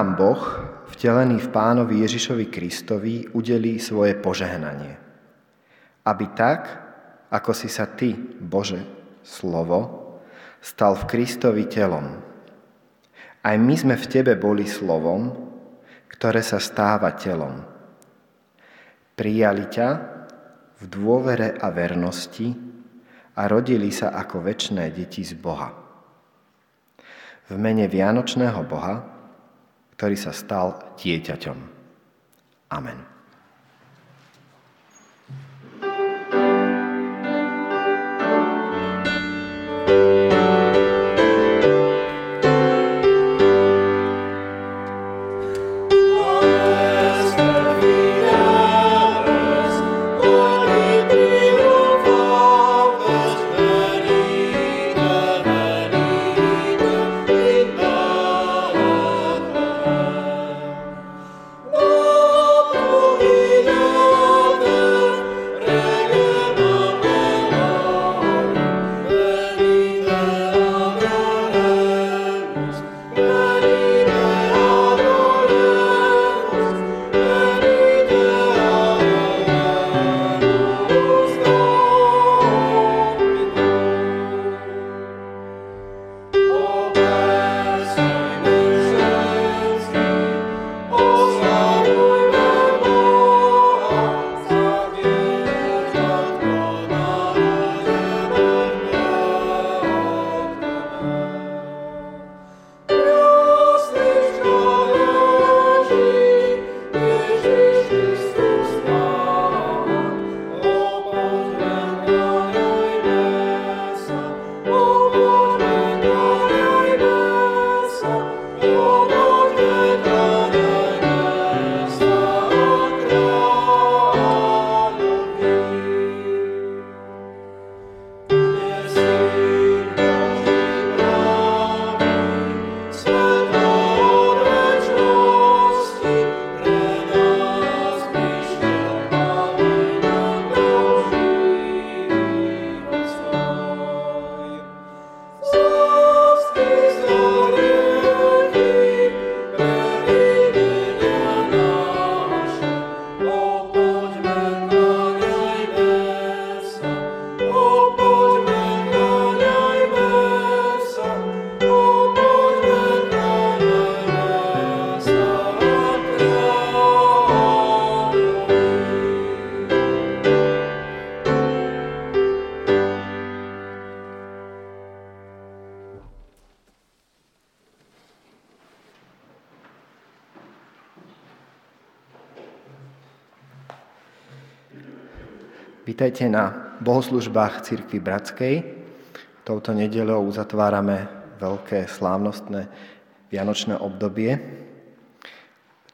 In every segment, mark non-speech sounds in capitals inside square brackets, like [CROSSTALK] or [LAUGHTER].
Nám Boh, vtelený v pánovi Ježišovi Kristovi, udelí svoje požehnanie. Aby tak, ako si sa Ty, Bože, slovo, stal v Kristovi telom. Aj my sme v Tebe boli slovom, ktoré sa stáva telom. Prijali ťa v dôvere a vernosti a rodili sa ako väčšné deti z Boha. V mene Vianočného Boha ktorý sa stal dieťaťom. Amen. Vítajte na bohoslužbách Cirkvi Bratskej. Touto nedelou uzatvárame veľké slávnostné vianočné obdobie.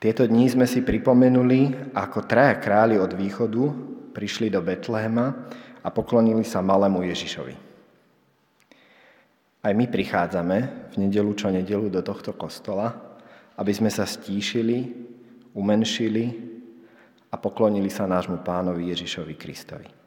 Tieto dní sme si pripomenuli, ako traja králi od východu prišli do Betlehema a poklonili sa malému Ježišovi. Aj my prichádzame v nedelu čo nedelu do tohto kostola, aby sme sa stíšili, umenšili a poklonili sa nášmu pánovi Ježišovi Kristovi.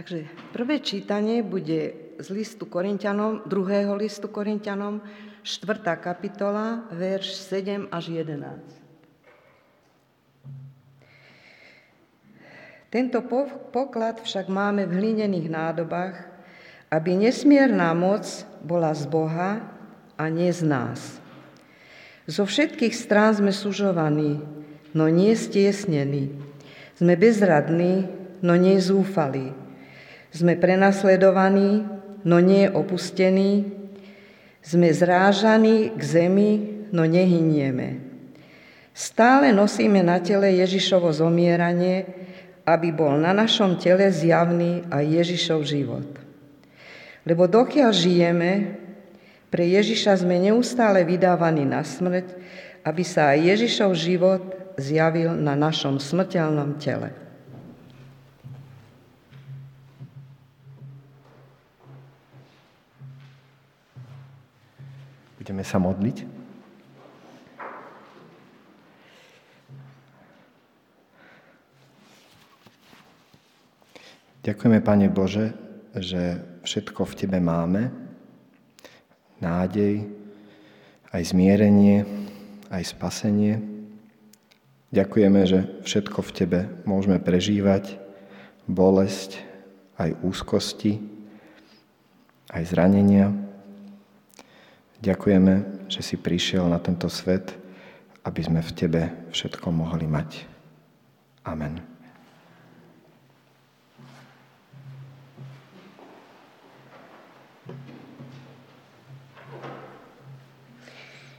Takže prvé čítanie bude z listu Korintianom, druhého listu Korintianom, 4. kapitola, verš 7 až 11. Tento poklad však máme v hlinených nádobách, aby nesmierná moc bola z Boha a nie z nás. Zo všetkých strán sme sužovaní, no nie stiesnení. Sme bezradní, no nie zúfalí. Sme prenasledovaní, no nie opustení. Sme zrážaní k zemi, no nehynieme. Stále nosíme na tele Ježišovo zomieranie, aby bol na našom tele zjavný aj Ježišov život. Lebo dokiaľ žijeme, pre Ježiša sme neustále vydávaní na smrť, aby sa aj Ježišov život zjavil na našom smrteľnom tele. Budeme sa modliť. Ďakujeme, Pane Bože, že všetko v Tebe máme, nádej, aj zmierenie, aj spasenie. Ďakujeme, že všetko v Tebe môžeme prežívať, bolesť, aj úzkosti, aj zranenia. Ďakujeme, že si prišiel na tento svet, aby sme v Tebe všetko mohli mať. Amen.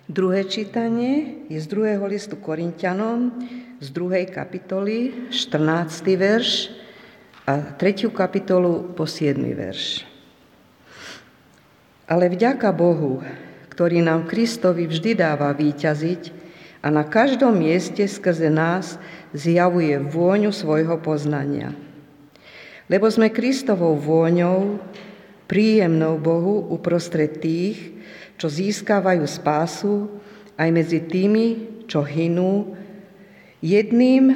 Druhé čítanie je z druhého listu Korintianom, z druhej kapitoly, 14. verš a tretiu kapitolu po 7. verš. Ale vďaka Bohu, ktorý nám Kristovi vždy dáva výťaziť a na každom mieste skrze nás zjavuje vôňu svojho poznania. Lebo sme Kristovou vôňou, príjemnou Bohu uprostred tých, čo získavajú spásu aj medzi tými, čo hynú, jedným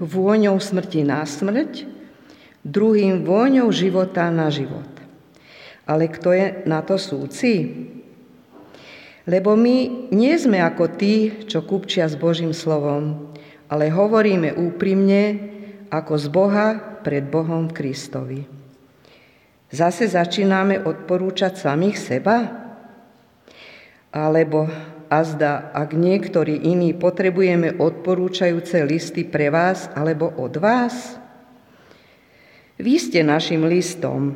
vôňou smrti na smrť, druhým vôňou života na život. Ale kto je na to súci? Lebo my nie sme ako tí, čo kupčia s Božím slovom, ale hovoríme úprimne, ako z Boha pred Bohom Kristovi. Zase začíname odporúčať samých seba? Alebo azda, ak niektorí iní potrebujeme odporúčajúce listy pre vás alebo od vás? Vy ste našim listom,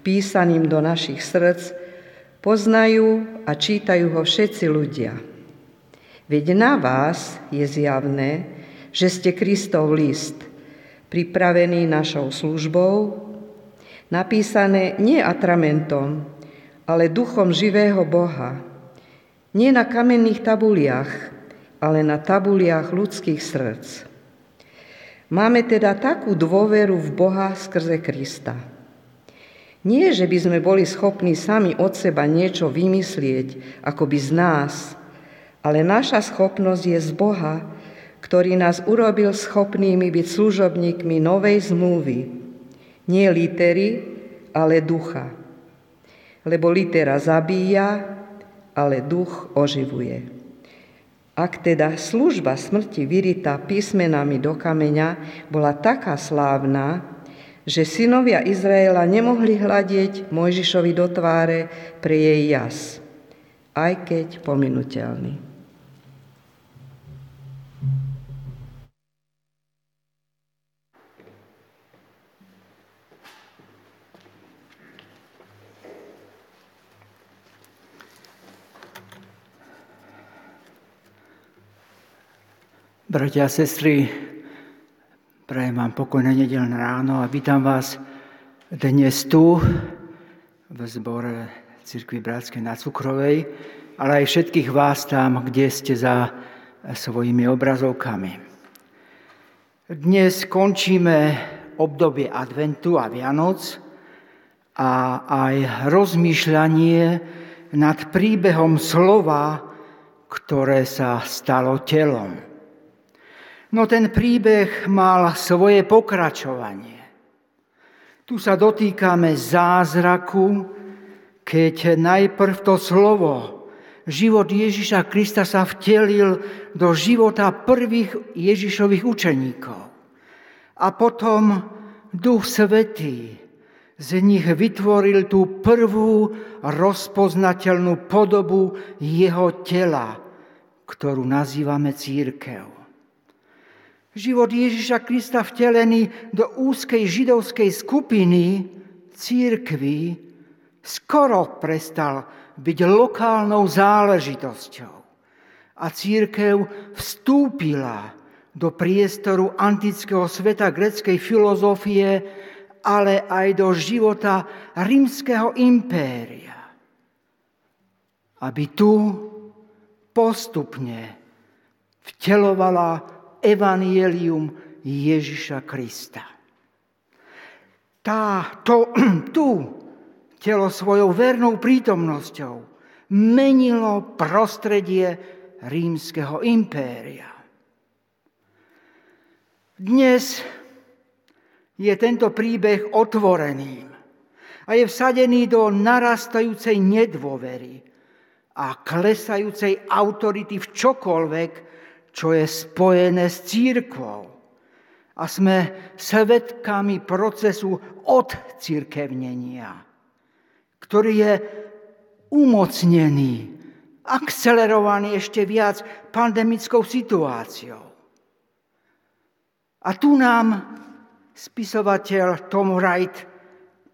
vpísaným do našich srdc, poznajú a čítajú ho všetci ľudia. Veď na vás je zjavné, že ste Kristov list, pripravený našou službou, napísané nie atramentom, ale duchom živého Boha, nie na kamenných tabuliach, ale na tabuliach ľudských srdc. Máme teda takú dôveru v Boha skrze Krista. Nie, že by sme boli schopní sami od seba niečo vymyslieť, ako by z nás, ale naša schopnosť je z Boha, ktorý nás urobil schopnými byť služobníkmi novej zmluvy. Nie litery, ale ducha. Lebo litera zabíja, ale duch oživuje. Ak teda služba smrti vyritá písmenami do kameňa bola taká slávna, že synovia Izraela nemohli hľadieť Mojžišovi do tváre pre jej jas, aj keď pominuteľný. Bratia a sestry, prajem vám pokojné nedelné ráno a vítam vás dnes tu v zbore Cirkvi Bratskej na Cukrovej, ale aj všetkých vás tam, kde ste za svojimi obrazovkami. Dnes končíme obdobie adventu a Vianoc a aj rozmýšľanie nad príbehom slova, ktoré sa stalo telom. No ten príbeh mal svoje pokračovanie. Tu sa dotýkame zázraku, keď najprv to slovo, život Ježiša Krista sa vtelil do života prvých Ježišových učeníkov. A potom Duch Svetý z nich vytvoril tú prvú rozpoznateľnú podobu jeho tela, ktorú nazývame církev. Život Ježiša Krista vtelený do úzkej židovskej skupiny církvy skoro prestal byť lokálnou záležitosťou. A církev vstúpila do priestoru antického sveta greckej filozofie, ale aj do života rímskeho impéria. Aby tu postupne vtelovala evanielium Ježiša Krista. Tá, to, [CLEARS THROAT] tu telo svojou vernou prítomnosťou menilo prostredie rímskeho impéria. Dnes je tento príbeh otvorený a je vsadený do narastajúcej nedôvery a klesajúcej autority v čokoľvek, čo je spojené s církvou. A sme svetkami procesu odcirkevnenia ktorý je umocnený, akcelerovaný ešte viac pandemickou situáciou. A tu nám spisovateľ Tom Wright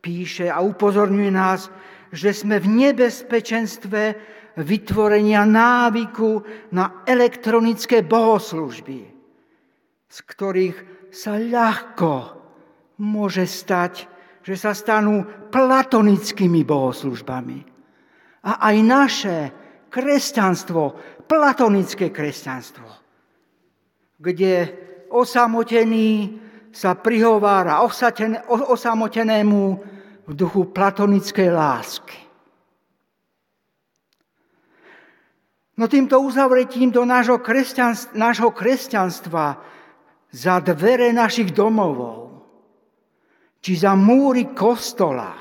píše a upozorňuje nás, že sme v nebezpečenstve vytvorenia návyku na elektronické bohoslužby, z ktorých sa ľahko môže stať že sa stanú platonickými bohoslužbami. A aj naše kresťanstvo, platonické kresťanstvo, kde osamotený sa prihovára osamotenému v duchu platonickej lásky. No týmto uzavretím do nášho, kresťanstva, nášho kresťanstva za dvere našich domovov či za múry kostola.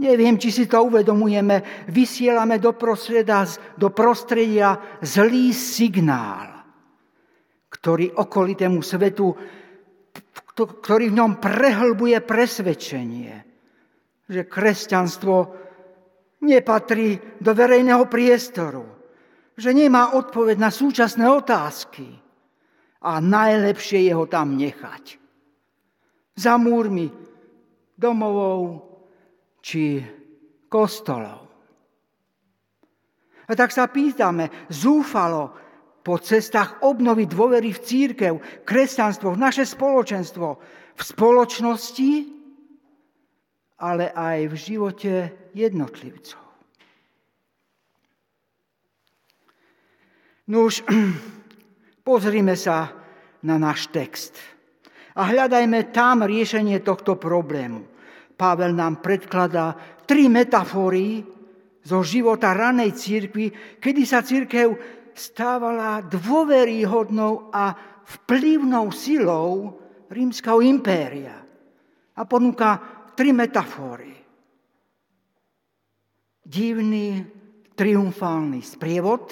Neviem, či si to uvedomujeme, vysielame do prostredia, do prostredia zlý signál, ktorý okolitému svetu, ktorý v ňom prehlbuje presvedčenie, že kresťanstvo nepatrí do verejného priestoru, že nemá odpoveď na súčasné otázky a najlepšie je ho tam nechať za múrmi domovou či kostolov. A tak sa pýtame, zúfalo po cestách obnovy dôvery v církev, kresťanstvo, v naše spoločenstvo, v spoločnosti, ale aj v živote jednotlivcov. No už [CLEARS THROAT] pozrime sa na náš text a hľadajme tam riešenie tohto problému. Pavel nám predkladá tri metafory zo života ranej církvy, kedy sa církev stávala dôveryhodnou a vplyvnou silou rímskeho impéria. A ponúka tri metafóry. Divný triumfálny sprievod,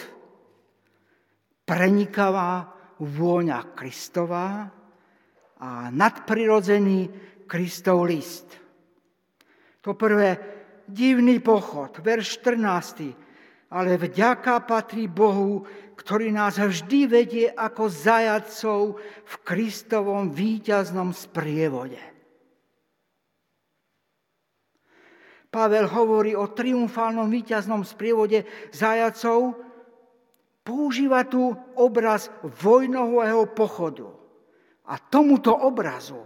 prenikavá vôňa Kristová a nadprirodzený Kristov list. To prvé, divný pochod, verš 14. Ale vďaka patrí Bohu, ktorý nás vždy vedie ako zajacov v Kristovom víťaznom sprievode. Pavel hovorí o triumfálnom víťaznom sprievode zajacov, používa tu obraz vojnového pochodu. A tomuto obrazu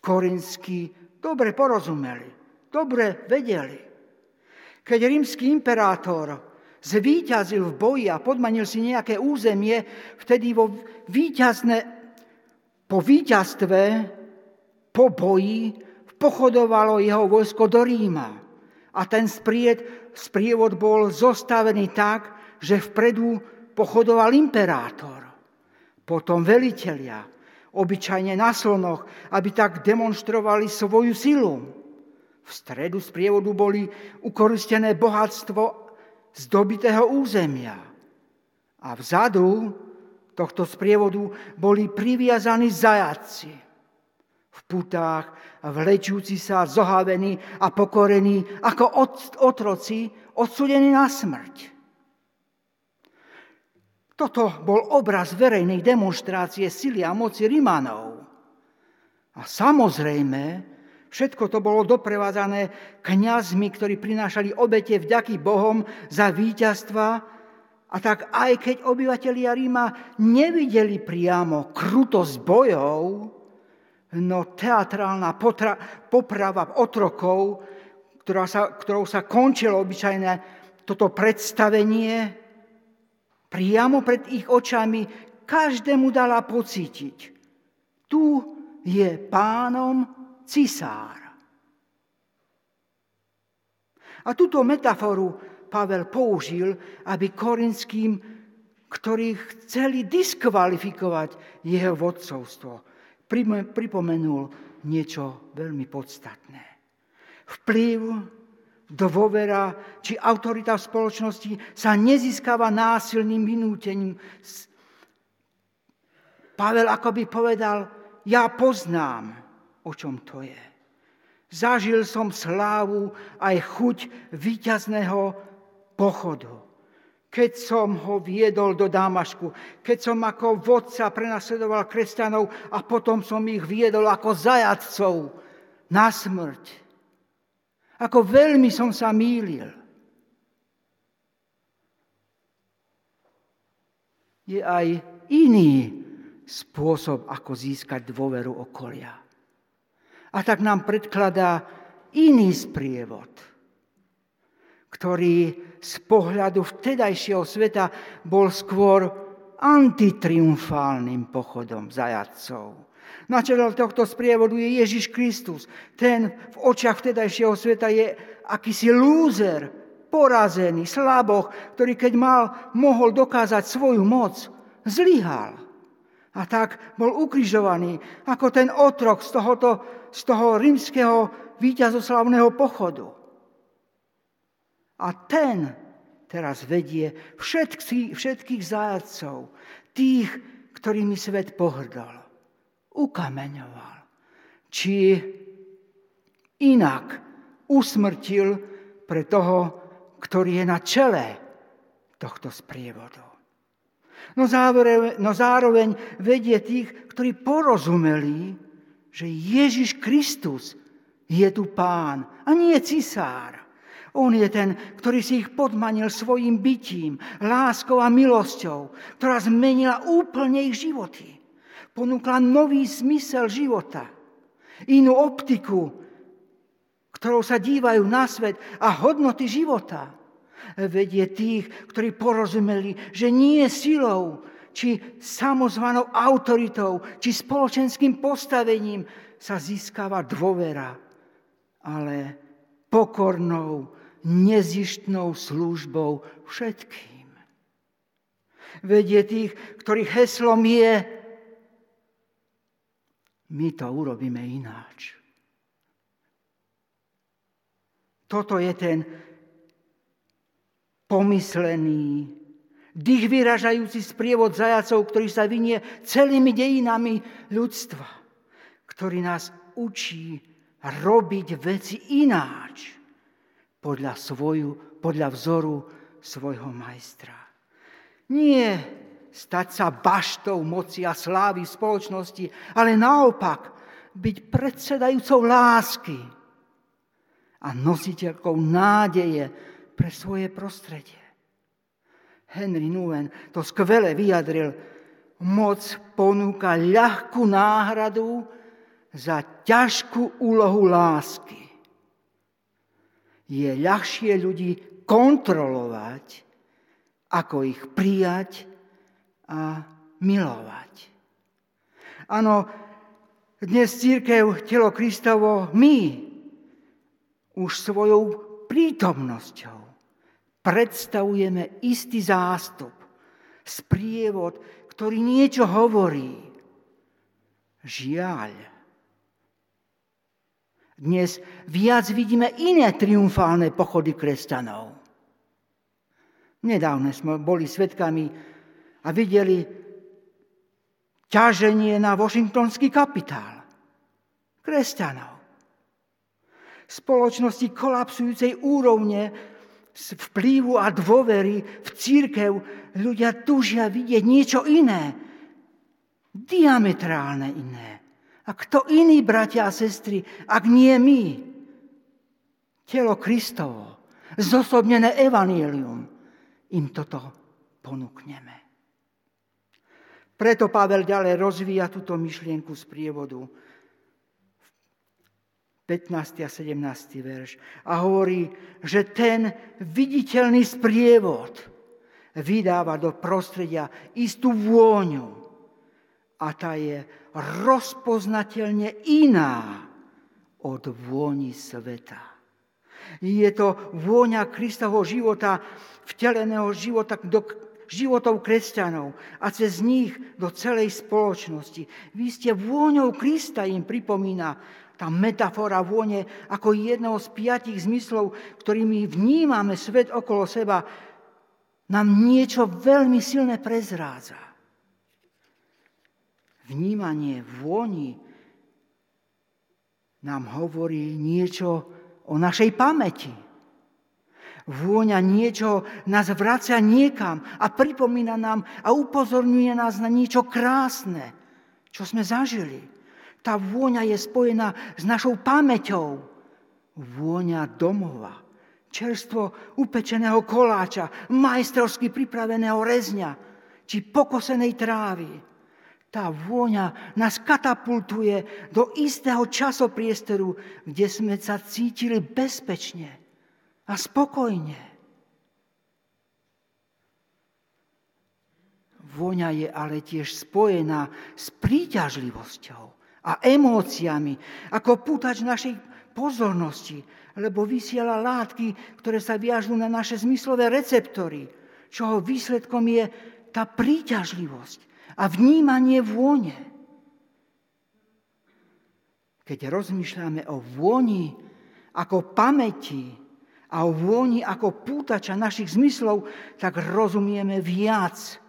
korinskí dobre porozumeli, dobre vedeli. Keď rímsky imperátor zvíťazil v boji a podmanil si nejaké územie, vtedy vo víťazne, po víťazstve, po boji, pochodovalo jeho vojsko do Ríma. A ten spried, sprievod bol zostavený tak, že vpredu pochodoval imperátor, potom velitelia, obyčajne na slonoch, aby tak demonstrovali svoju silu. V stredu sprievodu boli ukoristené bohatstvo z dobitého územia. A vzadu tohto sprievodu boli priviazaní zajaci. V putách vlečúci sa, zohavení a pokorení ako otroci odsudení na smrť. Toto bol obraz verejnej demonstrácie sily a moci Rimanov. A samozrejme, všetko to bolo doprevádzané kňazmi, ktorí prinášali obete vďaky Bohom za víťazstva. A tak aj keď obyvatelia Ríma nevideli priamo krutosť bojov, no teatrálna potra, poprava otrokov, ktorá sa, ktorou sa končilo obyčajné toto predstavenie, priamo pred ich očami každému dala pocítiť. Tu je pánom cisár. A túto metaforu Pavel použil, aby korinským, ktorí chceli diskvalifikovať jeho vodcovstvo, pripomenul niečo veľmi podstatné. Vplyv Dôvera či autorita v spoločnosti sa nezískava násilným vynútením. Pavel akoby povedal, ja poznám, o čom to je. Zažil som slávu aj chuť víťazného pochodu. Keď som ho viedol do Dámašku, keď som ako vodca prenasledoval kresťanov a potom som ich viedol ako zajadcov na smrť. Ako veľmi som sa mýlil. Je aj iný spôsob, ako získať dôveru okolia. A tak nám predkladá iný sprievod, ktorý z pohľadu vtedajšieho sveta bol skôr antitriumfálnym pochodom zajadcov. Na čele tohto sprievodu je Ježiš Kristus. Ten v očiach vtedajšieho sveta je akýsi lúzer, porazený, slaboch, ktorý keď mal, mohol dokázať svoju moc, zlyhal. A tak bol ukrižovaný ako ten otrok z, tohoto, z toho rímskeho víťazoslavného pochodu. A ten teraz vedie všetkých, všetkých zajacov, tých, ktorými svet pohrdol ukameňoval. Či inak usmrtil pre toho, ktorý je na čele tohto sprievodu. No zároveň, no zároveň vedie tých, ktorí porozumeli, že Ježiš Kristus je tu pán a nie cisár. On je ten, ktorý si ich podmanil svojim bytím, láskou a milosťou, ktorá zmenila úplne ich životy ponúkla nový zmysel života, inú optiku, ktorou sa dívajú na svet a hodnoty života. Vedie tých, ktorí porozumeli, že nie silou, či samozvanou autoritou, či spoločenským postavením sa získava dôvera, ale pokornou, nezištnou službou všetkým. Vedie tých, ktorých heslom je my to urobíme ináč. Toto je ten pomyslený, dých vyražajúci sprievod zajacov, ktorý sa vynie celými dejinami ľudstva, ktorý nás učí robiť veci ináč podľa, svoju, podľa vzoru svojho majstra. Nie stať sa baštou moci a slávy v spoločnosti, ale naopak byť predsedajúcou lásky a nositeľkou nádeje pre svoje prostredie. Henry Nguyen to skvele vyjadril. Moc ponúka ľahkú náhradu za ťažkú úlohu lásky. Je ľahšie ľudí kontrolovať, ako ich prijať a milovať. Áno, dnes církev, telo Kristovo, my už svojou prítomnosťou predstavujeme istý zástup, sprievod, ktorý niečo hovorí Žiaľ. Dnes viac vidíme iné triumfálne pochody kresťanov. Nedávne sme boli svetkami a videli ťaženie na Washingtonský kapitál. Kresťanov. Spoločnosti kolapsujúcej úrovne z vplyvu a dôvery v církev ľudia tužia vidieť niečo iné, diametrálne iné. A kto iný, bratia a sestry, ak nie my? Telo Kristovo, zosobnené evanílium, im toto ponúkneme. Preto Pavel ďalej rozvíja túto myšlienku z prievodu. 15. a 17. verš. A hovorí, že ten viditeľný sprievod vydáva do prostredia istú vôňu. A tá je rozpoznateľne iná od vôni sveta. Je to vôňa Kristovho života, vteleného života do životov kresťanov a cez nich do celej spoločnosti. Vy ste vôňou Krista, im pripomína tá metafora vône ako jedného z piatich zmyslov, ktorými vnímame svet okolo seba, nám niečo veľmi silné prezrádza. Vnímanie vôni nám hovorí niečo o našej pamäti. Vôňa niečo nás vracia niekam a pripomína nám a upozorňuje nás na niečo krásne, čo sme zažili. Tá vôňa je spojená s našou pamäťou. Vôňa domova, čerstvo upečeného koláča, majstrovsky pripraveného rezňa či pokosenej trávy tá vôňa nás katapultuje do istého časopriestoru, kde sme sa cítili bezpečne a spokojne. Vôňa je ale tiež spojená s príťažlivosťou a emóciami, ako pútač našej pozornosti, lebo vysiela látky, ktoré sa viažú na naše zmyslové receptory, čoho výsledkom je tá príťažlivosť a vnímanie vône. Keď rozmýšľame o vôni ako pamäti a o vôni ako pútača našich zmyslov, tak rozumieme viac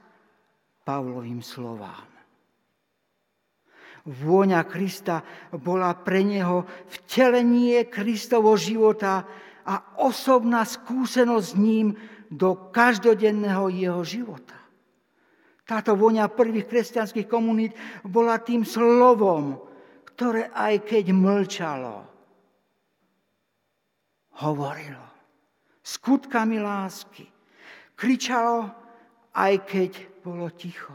Pavlovým slovám. Vôňa Krista bola pre neho vtelenie Kristovo života a osobná skúsenosť s ním do každodenného jeho života. Táto voňa prvých kresťanských komunít bola tým slovom, ktoré aj keď mlčalo, hovorilo skutkami lásky. Kričalo, aj keď bolo ticho.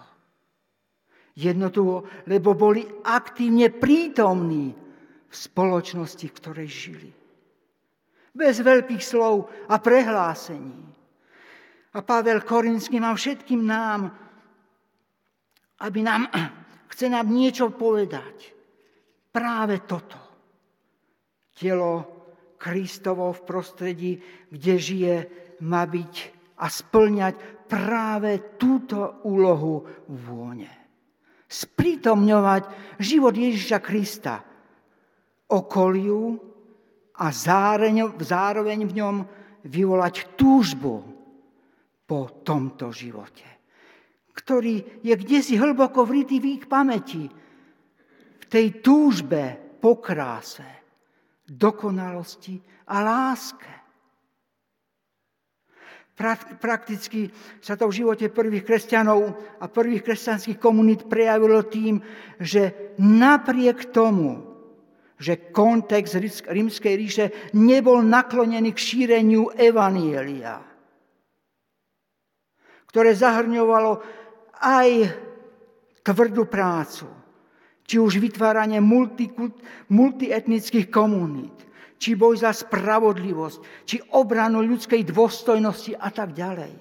Jednotuvo, lebo boli aktívne prítomní v spoločnosti, v ktorej žili. Bez veľkých slov a prehlásení. A Pavel Korinský má všetkým nám aby nám, [CLEARS THROAT] chce nám niečo povedať. Práve toto. Telo Kristovo v prostredí, kde žije, má byť a splňať práve túto úlohu vône. Sprítomňovať život Ježiša Krista okoliu a zároveň v ňom vyvolať túžbu po tomto živote ktorý je kde si hlboko vrytý v ich pamäti. V tej túžbe po kráse, dokonalosti a láske. Prakticky sa to v živote prvých kresťanov a prvých kresťanských komunít prejavilo tým, že napriek tomu, že kontext rímskej ríše nebol naklonený k šíreniu evanielia, ktoré zahrňovalo aj tvrdú prácu, či už vytváranie multietnických komunít, či boj za spravodlivosť, či obranu ľudskej dôstojnosti a tak ďalej.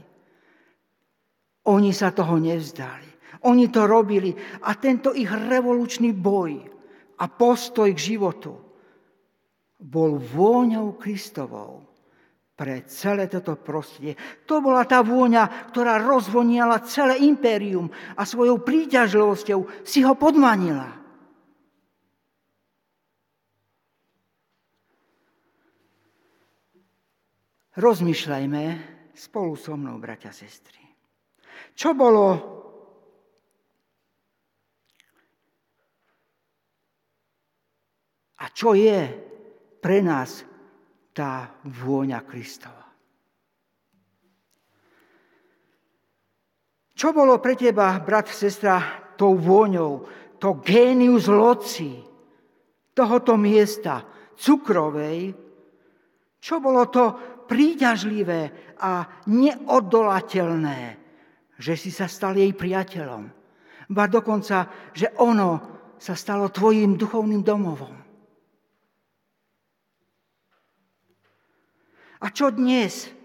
Oni sa toho nevzdali. Oni to robili a tento ich revolučný boj a postoj k životu bol vôňou Kristovou pre celé toto prostredie. To bola tá vôňa, ktorá rozvoniala celé impérium a svojou príťažlivosťou si ho podmanila. Rozmýšľajme spolu so mnou, bratia a sestry. Čo bolo a čo je pre nás tá vôňa Kristova? Čo bolo pre teba, brat, sestra, tou vôňou, to génius loci tohoto miesta, cukrovej, čo bolo to príťažlivé a neodolateľné, že si sa stal jej priateľom. Ba dokonca, že ono sa stalo tvojim duchovným domovom. A čo dnes?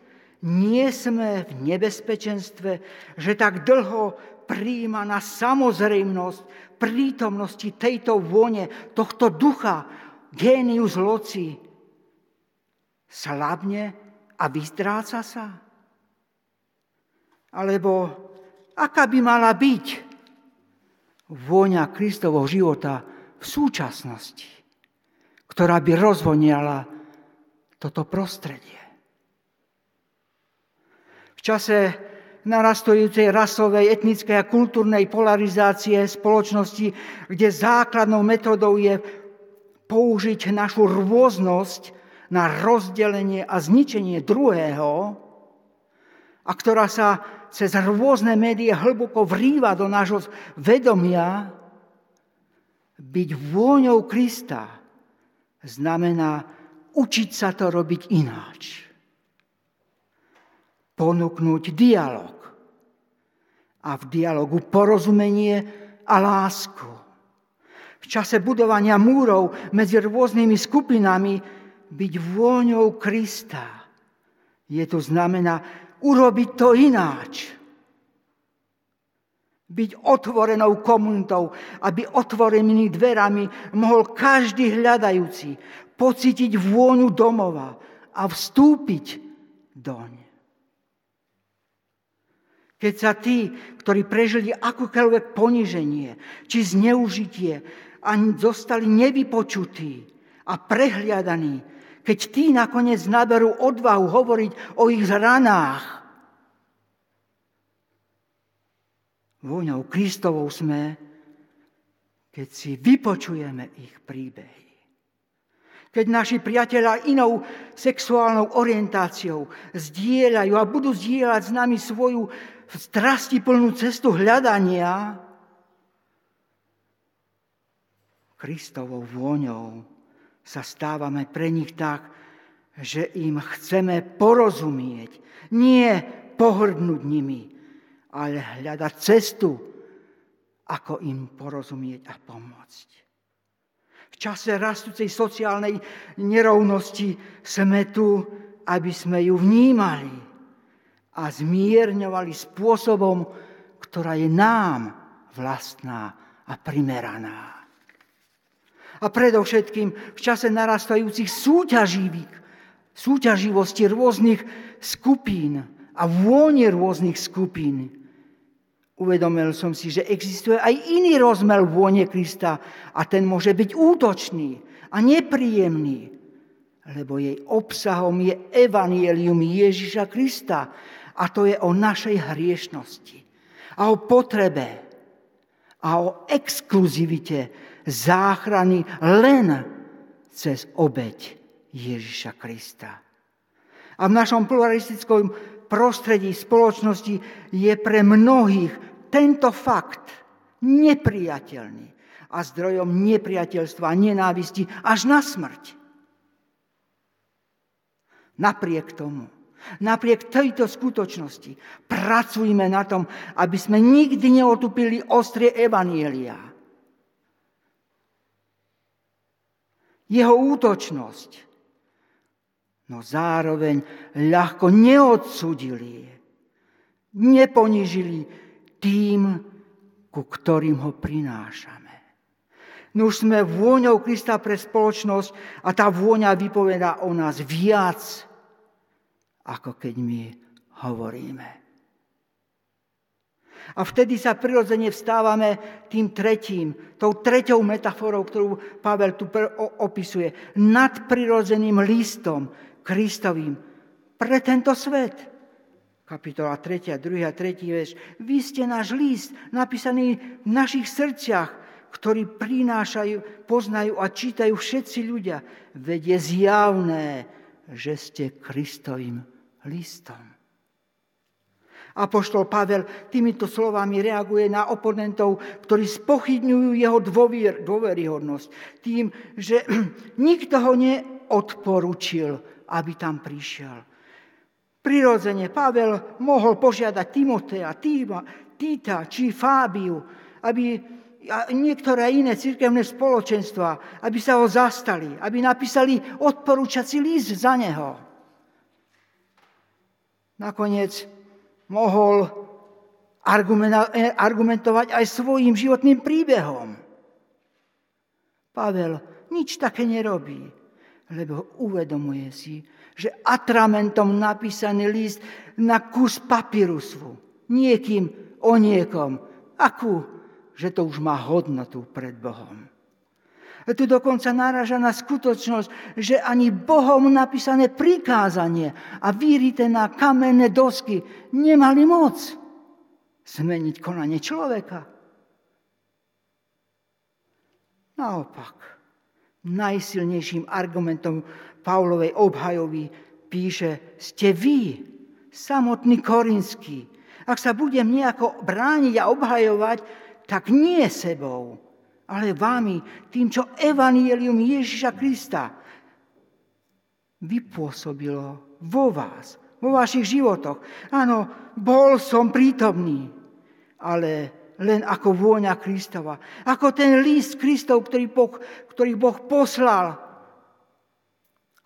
nie sme v nebezpečenstve, že tak dlho príjma na samozrejmosť prítomnosti tejto vône, tohto ducha, génius loci, slabne a vyzdráca sa? Alebo aká by mala byť vôňa Kristovho života v súčasnosti, ktorá by rozvoniala toto prostredie? Čase narastojúcej rasovej, etnickej a kultúrnej polarizácie spoločnosti, kde základnou metodou je použiť našu rôznosť na rozdelenie a zničenie druhého, a ktorá sa cez rôzne médiá hlboko vrýva do nášho vedomia, byť vôňou Krista znamená učiť sa to robiť ináč ponúknuť dialog. A v dialogu porozumenie a lásku. V čase budovania múrov medzi rôznymi skupinami byť vôňou Krista. Je to znamená urobiť to ináč. Byť otvorenou komunitou, aby otvorenými dverami mohol každý hľadajúci pocítiť vôňu domova a vstúpiť doň. Keď sa tí, ktorí prežili akúkoľvek poniženie či zneužitie a zostali nevypočutí a prehliadaní, keď tí nakoniec naberú odvahu hovoriť o ich ranách, vôňou Kristovou sme, keď si vypočujeme ich príbehy. Keď naši priatelia inou sexuálnou orientáciou zdieľajú a budú zdieľať s nami svoju strasti plnú cestu hľadania Kristovou vôňou sa stávame pre nich tak, že im chceme porozumieť, nie pohrdnúť nimi, ale hľadať cestu, ako im porozumieť a pomôcť. V čase rastúcej sociálnej nerovnosti sme tu, aby sme ju vnímali a zmierňovali spôsobom, ktorá je nám vlastná a primeraná. A predovšetkým v čase narastajúcich súťaživých, súťaživosti rôznych skupín a vône rôznych skupín, uvedomil som si, že existuje aj iný rozmer vône Krista a ten môže byť útočný a nepríjemný, lebo jej obsahom je evanielium Ježiša Krista, a to je o našej hriešnosti a o potrebe a o exkluzivite záchrany len cez obeď Ježiša Krista. A v našom pluralistickom prostredí spoločnosti je pre mnohých tento fakt nepriateľný a zdrojom nepriateľstva a nenávisti až na smrť. Napriek tomu Napriek tejto skutočnosti pracujme na tom, aby sme nikdy neotupili ostrie Evanielia. Jeho útočnosť, no zároveň ľahko neodsudili, neponižili tým, ku ktorým ho prinášame. No už sme vôňou Krista pre spoločnosť a tá vôňa vypovedá o nás viac, ako keď my hovoríme. A vtedy sa prirodzene vstávame tým tretím, tou treťou metaforou, ktorú Pavel tu opisuje, nadprirodzeným listom Kristovým, pre tento svet. Kapitola 3, 2 a 3 verš. Vy ste náš list, napísaný v našich srdciach, ktorý prinášajú, poznajú a čítajú všetci ľudia. Veď je zjavné, že ste Kristovým listom. Apoštol Pavel týmito slovami reaguje na oponentov, ktorí spochybňujú jeho dôver, dôveryhodnosť tým, že [CLEARS THROAT] nikto ho neodporučil, aby tam prišiel. Prirodzene Pavel mohol požiadať Timotea, Týma, Týta či Fábiu, aby a niektoré iné cirkevné spoločenstva, aby sa ho zastali, aby napísali odporúčací list za neho. Nakoniec mohol argumentovať aj svojim životným príbehom. Pavel nič také nerobí, lebo uvedomuje si, že atramentom napísaný list na kus papírusu, niekým o niekom, akú, že to už má hodnotu pred Bohom. Tu dokonca náraža na skutočnosť, že ani Bohom napísané prikázanie a vyrité na kamenné dosky nemali moc zmeniť konanie človeka. Naopak, najsilnejším argumentom Pavlovej obhajovi píše, ste vy, samotný Korinský. Ak sa budem nejako brániť a obhajovať, tak nie sebou, ale vámi, tým, čo Evangelium Ježiša Krista vypôsobilo vo vás, vo vašich životoch. Áno, bol som prítomný, ale len ako vôňa Kristova. Ako ten list Kristov, ktorý boh, ktorý boh poslal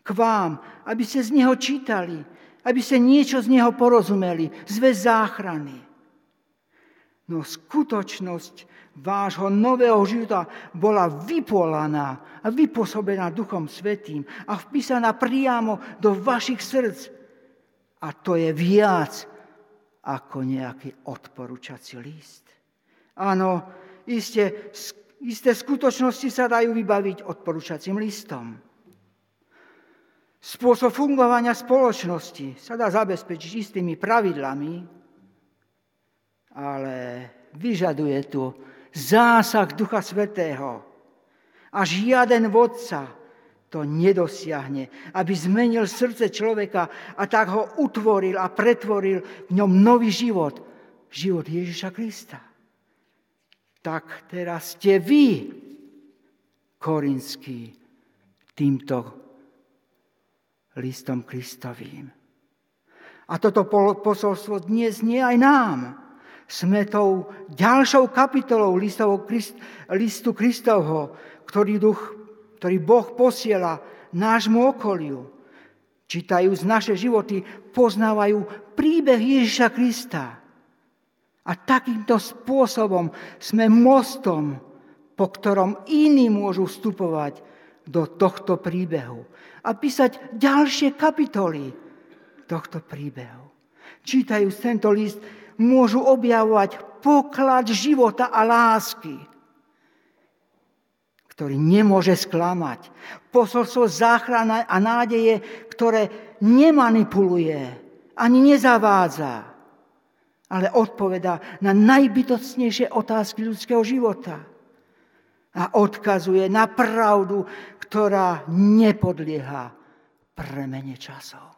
k vám, aby ste z neho čítali, aby ste niečo z neho porozumeli, zve záchrany. No skutočnosť vášho nového života bola vypolaná a vypôsobená Duchom Svetým a vpísaná priamo do vašich srdc. A to je viac ako nejaký odporúčací list. Áno, isté, isté skutočnosti sa dajú vybaviť odporúčacím listom. Spôsob fungovania spoločnosti sa dá zabezpečiť istými pravidlami, ale vyžaduje tu zásah Ducha Svetého. A žiaden vodca to nedosiahne, aby zmenil srdce človeka a tak ho utvoril a pretvoril v ňom nový život, život Ježiša Krista. Tak teraz ste vy, korinský, týmto listom Kristovým. A toto posolstvo dnes nie aj nám sme tou ďalšou kapitolou listu Kristovho, ktorý, duch, ktorý Boh posiela nášmu okoliu. Čítajú z naše životy, poznávajú príbeh Ježiša Krista. A takýmto spôsobom sme mostom, po ktorom iní môžu vstupovať do tohto príbehu a písať ďalšie kapitoly tohto príbehu. Čítajú tento list, môžu objavovať poklad života a lásky, ktorý nemôže sklamať. Posolstvo záchrana a nádeje, ktoré nemanipuluje ani nezavádza, ale odpoveda na najbytocnejšie otázky ľudského života a odkazuje na pravdu, ktorá nepodlieha premene časov.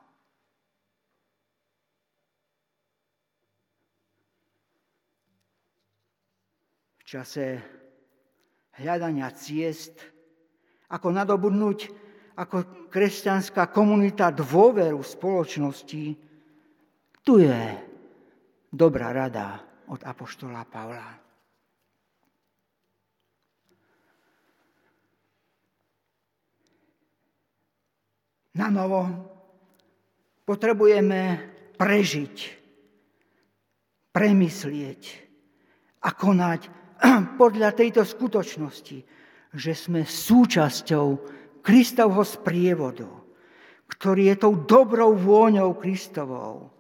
Čase hľadania ciest, ako nadobudnúť ako kresťanská komunita dôveru spoločnosti, tu je dobrá rada od Apoštola Pavla. Na novo potrebujeme prežiť, premyslieť a konať [CLEARS THROAT] podľa tejto skutočnosti, že sme súčasťou Kristovho sprievodu, ktorý je tou dobrou vôňou Kristovou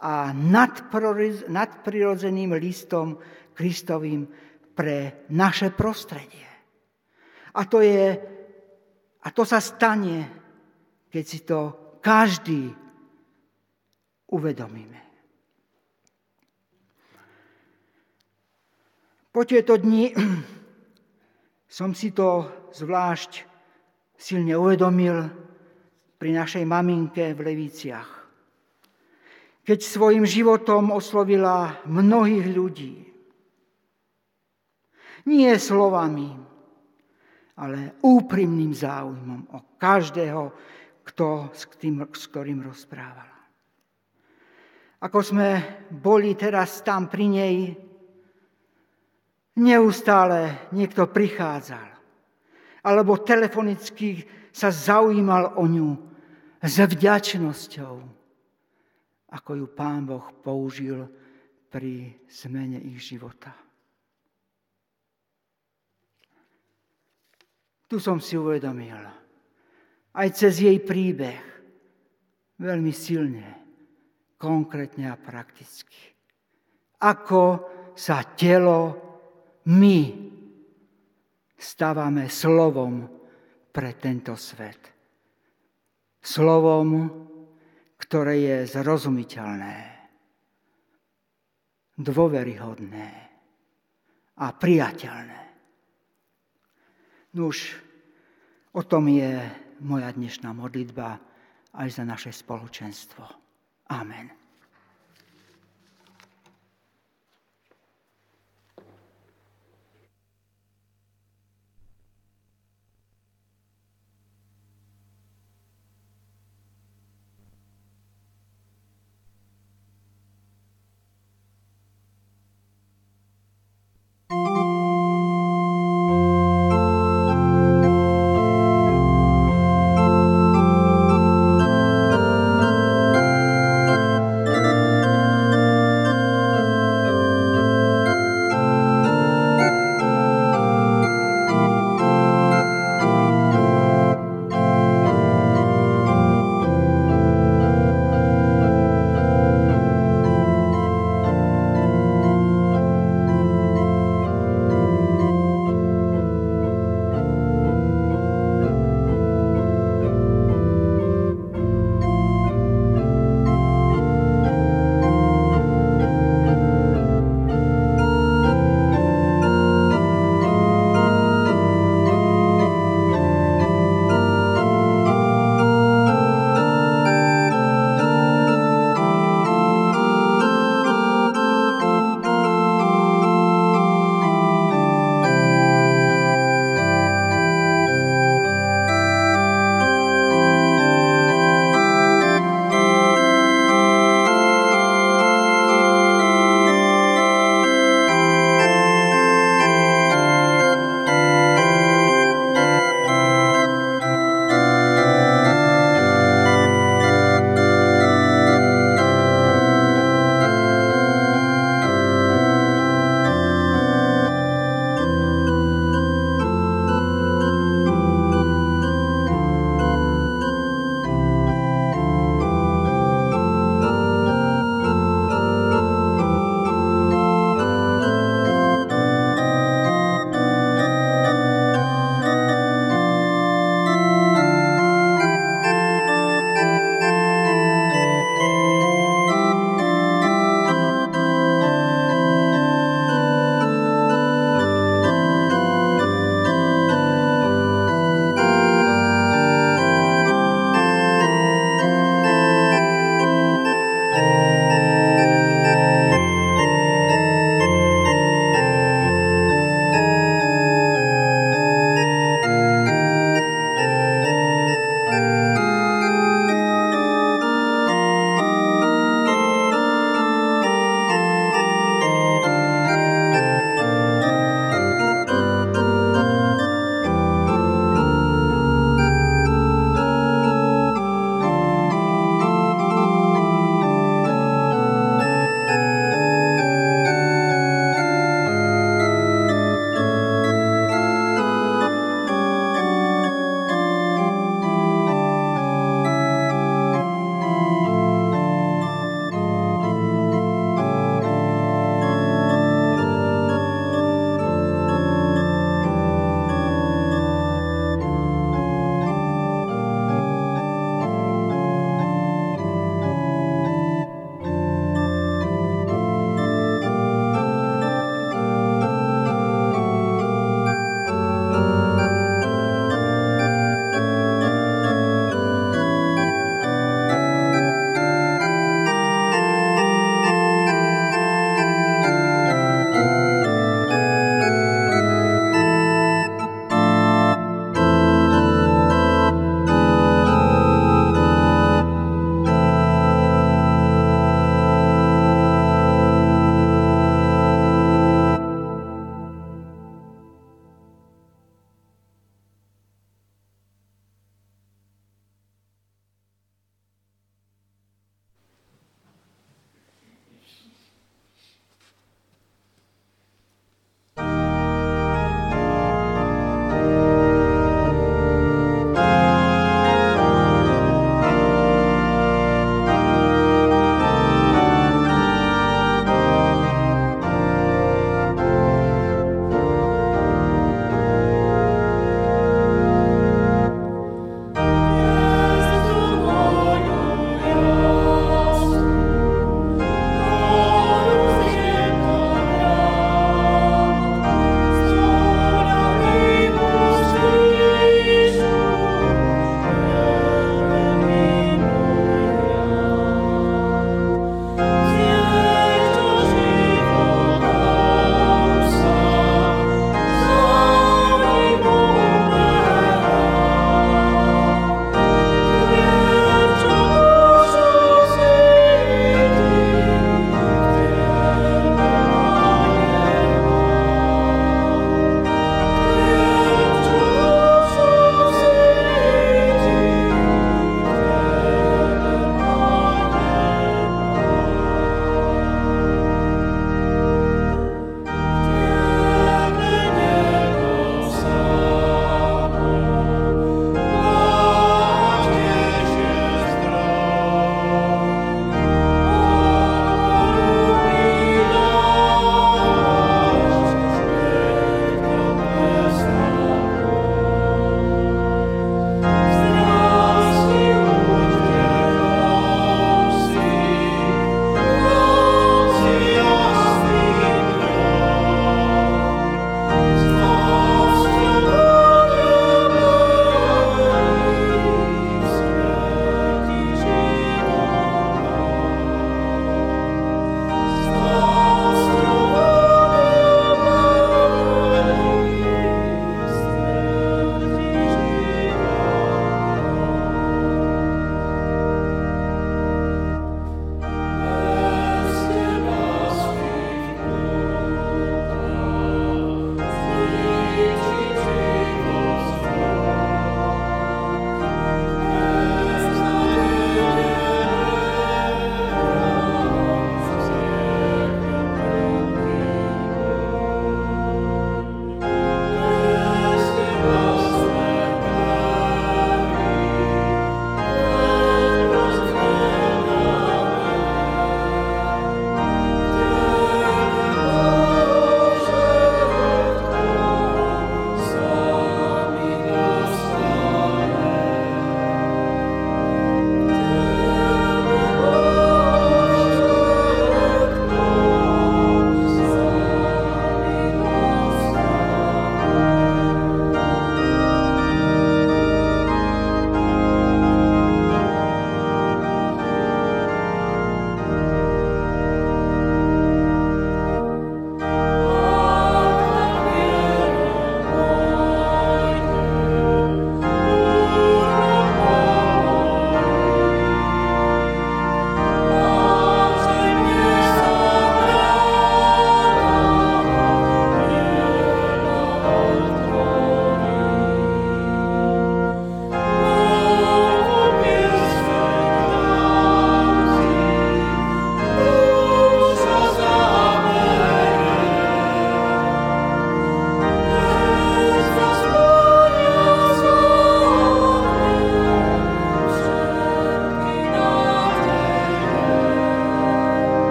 a nadprirodzeným listom Kristovým pre naše prostredie. A to, je, a to sa stane, keď si to každý uvedomíme. Po tieto dni [CLEARS THROAT] som si to zvlášť silne uvedomil pri našej maminke v Leviciach. Keď svojim životom oslovila mnohých ľudí. Nie slovami, ale úprimným záujmom o každého, kto, s, tým, s ktorým rozprávala. Ako sme boli teraz tam pri nej, neustále niekto prichádzal, alebo telefonicky sa zaujímal o ňu s vďačnosťou, ako ju Pán Boh použil pri zmene ich života. Tu som si uvedomil, aj cez jej príbeh, veľmi silne, konkrétne a prakticky. Ako sa telo my stávame slovom pre tento svet. Slovom, ktoré je zrozumiteľné, dôveryhodné a priateľné. Nuž, o tom je moja dnešná modlitba aj za naše spoločenstvo. Amen.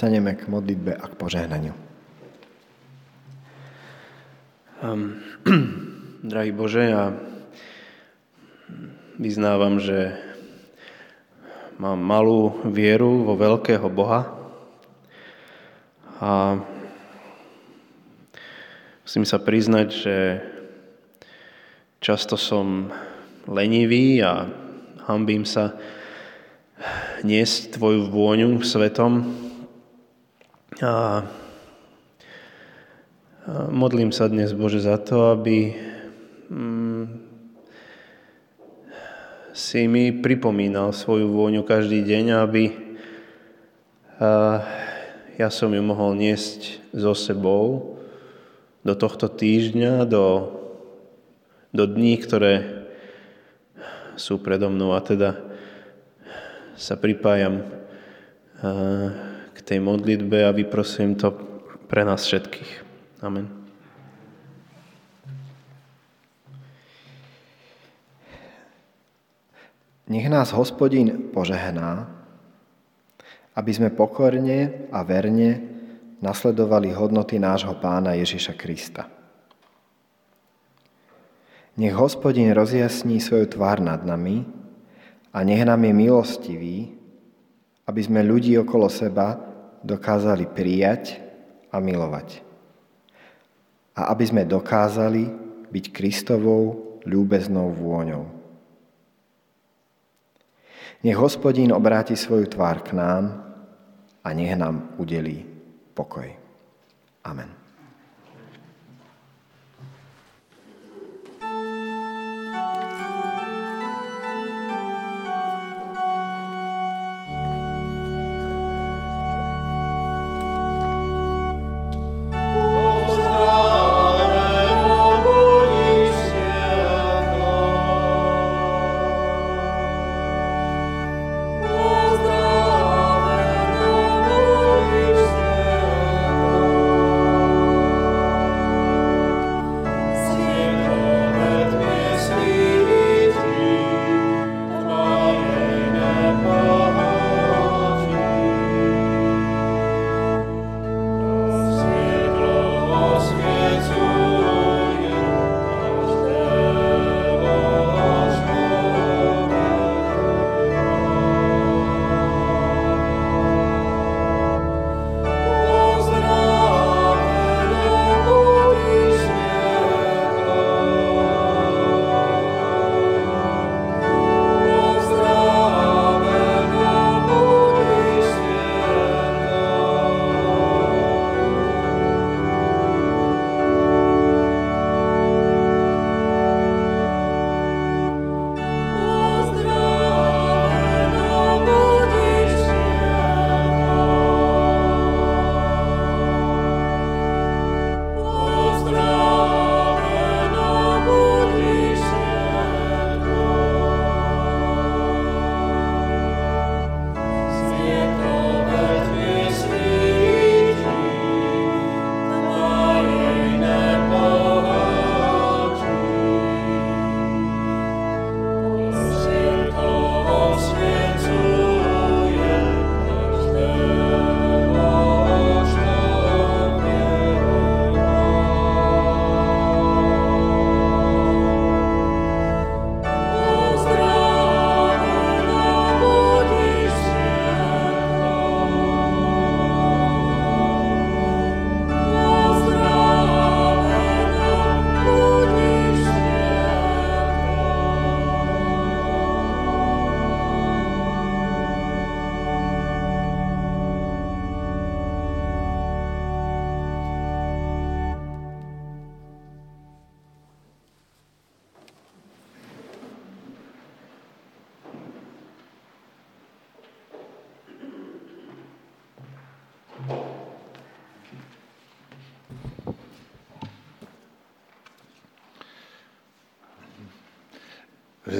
Postaneme k modlitbe a k požehnaniu. Um, [CLEARS THROAT] drahý Bože, ja vyznávam, že mám malú vieru vo veľkého Boha a musím sa priznať, že často som lenivý a hambím sa niesť Tvoju vôňu svetom, a modlím sa dnes, Bože, za to, aby mm, si mi pripomínal svoju vôňu každý deň, aby ja som ju mohol niesť so sebou do tohto týždňa, do, do dní, ktoré sú predo mnou. A teda sa pripájam tej modlitbe a vyprosím to pre nás všetkých. Amen. Nech nás hospodin požehná, aby sme pokorne a verne nasledovali hodnoty nášho pána Ježiša Krista. Nech hospodin rozjasní svoju tvár nad nami a nech nám je milostivý, aby sme ľudí okolo seba dokázali prijať a milovať. A aby sme dokázali byť Kristovou ľúbeznou vôňou. Nech hospodín obráti svoju tvár k nám a nech nám udelí pokoj. Amen.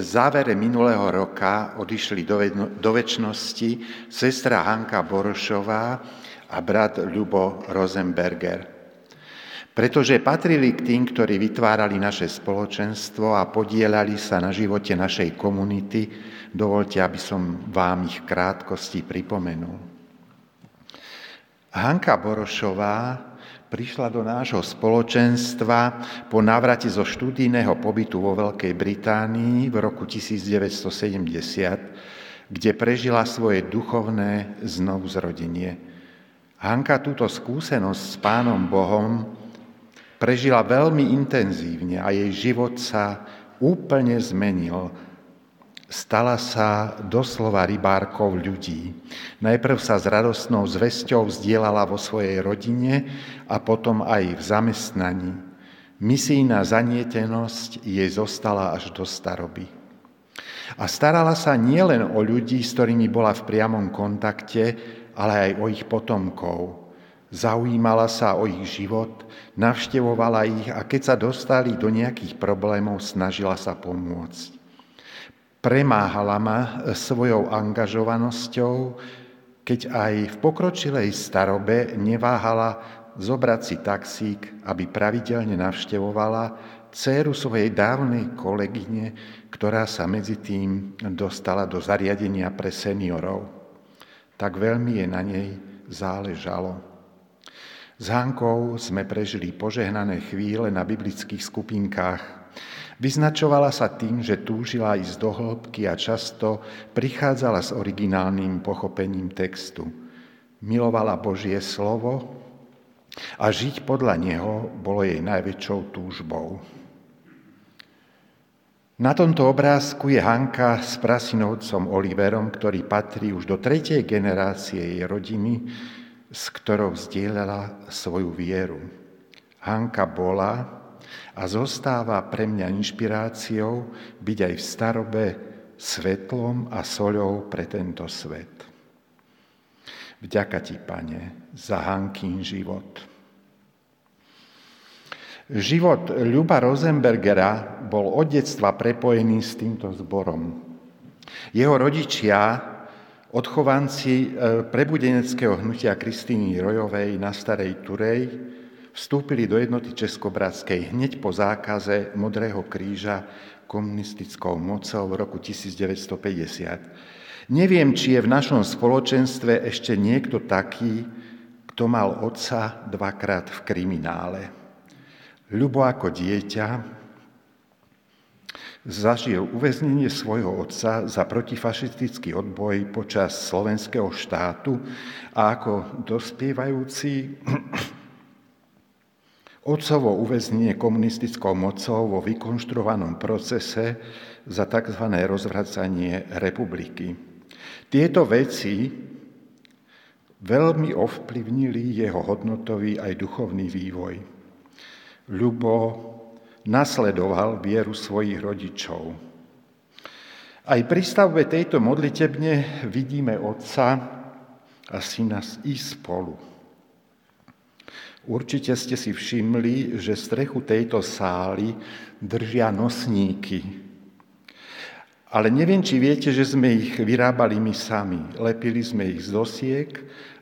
V závere minulého roka odišli do, do väčšnosti sestra Hanka Borošová a brat Ľubo Rosenberger. Pretože patrili k tým, ktorí vytvárali naše spoločenstvo a podielali sa na živote našej komunity, dovolte, aby som vám ich krátkosti pripomenul. Hanka Borošová prišla do nášho spoločenstva po návrate zo študijného pobytu vo Veľkej Británii v roku 1970, kde prežila svoje duchovné znovuzrodenie. Hanka túto skúsenosť s Pánom Bohom prežila veľmi intenzívne a jej život sa úplne zmenil stala sa doslova rybárkou ľudí. Najprv sa s radostnou zväzťou vzdielala vo svojej rodine a potom aj v zamestnaní. Misijná zanietenosť jej zostala až do staroby. A starala sa nielen o ľudí, s ktorými bola v priamom kontakte, ale aj o ich potomkov. Zaujímala sa o ich život, navštevovala ich a keď sa dostali do nejakých problémov, snažila sa pomôcť. Premáhala ma svojou angažovanosťou, keď aj v pokročilej starobe neváhala zobrať si taxík, aby pravidelne navštevovala dceru svojej dávnej kolegyne, ktorá sa medzi tým dostala do zariadenia pre seniorov. Tak veľmi je na nej záležalo. S Hankou sme prežili požehnané chvíle na biblických skupinkách Vyznačovala sa tým, že túžila ísť do hĺbky a často prichádzala s originálnym pochopením textu. Milovala Božie slovo a žiť podľa neho bolo jej najväčšou túžbou. Na tomto obrázku je Hanka s prasinovcom Oliverom, ktorý patrí už do tretej generácie jej rodiny, s ktorou zdieľala svoju vieru. Hanka bola a zostáva pre mňa inšpiráciou byť aj v starobe svetlom a soľou pre tento svet. Vďaka ti, Pane, za Hankin život. Život Ľuba Rosenbergera bol od detstva prepojený s týmto zborom. Jeho rodičia, odchovanci e, prebudeneckého hnutia Kristýny Rojovej na Starej Turej, vstúpili do jednoty Českobratskej hneď po zákaze Modrého kríža komunistickou mocou v roku 1950. Neviem, či je v našom spoločenstve ešte niekto taký, kto mal otca dvakrát v kriminále. Ľubo ako dieťa zažil uväznenie svojho otca za protifašistický odboj počas slovenského štátu a ako dospievajúci Otcovo uväznenie komunistickou mocou vo vykonštruovanom procese za tzv. rozvracanie republiky. Tieto veci veľmi ovplyvnili jeho hodnotový aj duchovný vývoj. Ľubo nasledoval vieru svojich rodičov. Aj pri stavbe tejto modlitebne vidíme otca a syna ísť spolu. Určite ste si všimli, že strechu tejto sály držia nosníky. Ale neviem, či viete, že sme ich vyrábali my sami. Lepili sme ich z dosiek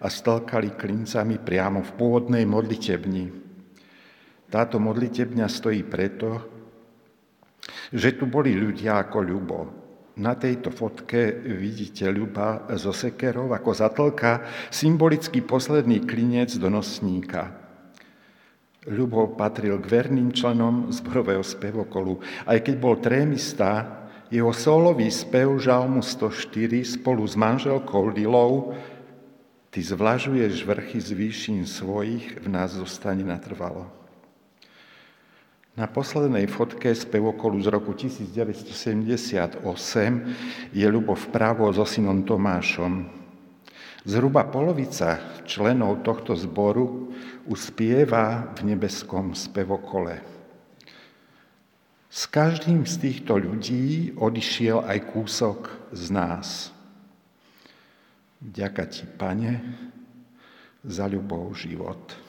a stlkali klincami priamo v pôvodnej modlitebni. Táto modlitebňa stojí preto, že tu boli ľudia ako Ľubo. Na tejto fotke vidíte Ľuba zo sekerov, ako zatlka symbolický posledný klinec do nosníka. Ľubo patril k verným členom zborového spevokolu. Aj keď bol trémista, jeho solový spev Žalmu 104 spolu s manželkou Lilou Ty zvlažuješ vrchy z výšin svojich, v nás zostane natrvalo. Na poslednej fotke spevokolu z roku 1978 je Ľubo vpravo so synom Tomášom. Zhruba polovica členov tohto zboru uspieva v nebeskom spevokole. S každým z týchto ľudí odišiel aj kúsok z nás. Ďaká ti, Pane, za ľubov život.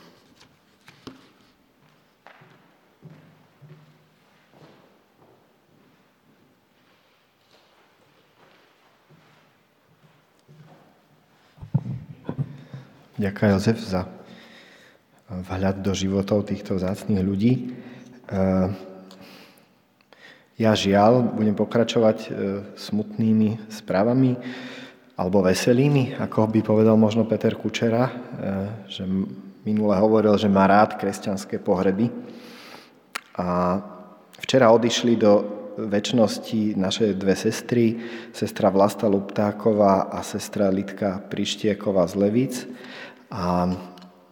Ďakujem Jozef za vhľad do životov týchto vzácných ľudí. Ja žiaľ budem pokračovať smutnými správami alebo veselými, ako by povedal možno Peter Kučera, e, že minule hovoril, že má rád kresťanské pohreby. A včera odišli do väčšnosti naše dve sestry, sestra Vlasta Luptáková a sestra Litka Prištieková z Levic. A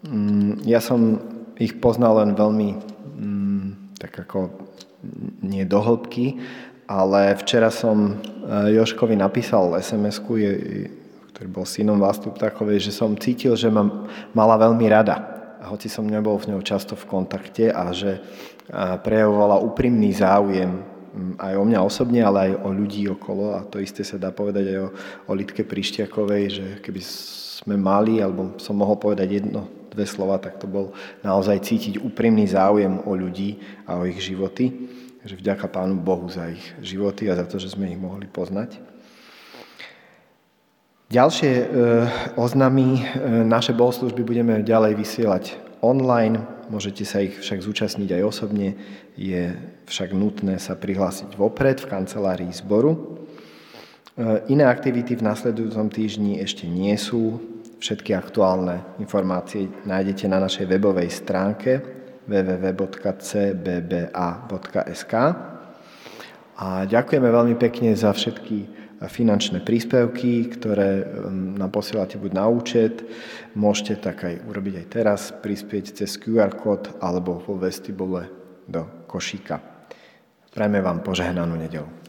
mm, ja som ich poznal len veľmi mm, tak ako nie do hĺbky, ale včera som eh, Joškovi napísal SMS-ku, ktorý bol synom Vástu Ptákovej, že som cítil, že ma mala veľmi rada. Hoci som nebol v ňou často v kontakte a že prejavovala úprimný záujem aj o mňa osobne, ale aj o ľudí okolo. A to isté sa dá povedať aj o, o Litke Prišťakovej, že keby sme mali, alebo som mohol povedať jedno, dve slova, tak to bol naozaj cítiť úprimný záujem o ľudí a o ich životy že vďaka Pánu Bohu za ich životy a za to, že sme ich mohli poznať. Ďalšie e, oznamy, e, naše bohoslužby budeme ďalej vysielať online, môžete sa ich však zúčastniť aj osobne, je však nutné sa prihlásiť vopred v kancelárii zboru. E, iné aktivity v nasledujúcom týždni ešte nie sú. Všetky aktuálne informácie nájdete na našej webovej stránke www.cbba.sk a ďakujeme veľmi pekne za všetky finančné príspevky, ktoré nám posielate buď na účet, môžete tak aj urobiť aj teraz, prispieť cez QR kód alebo vo vestibule do košíka. Prajme vám požehnanú nedelu.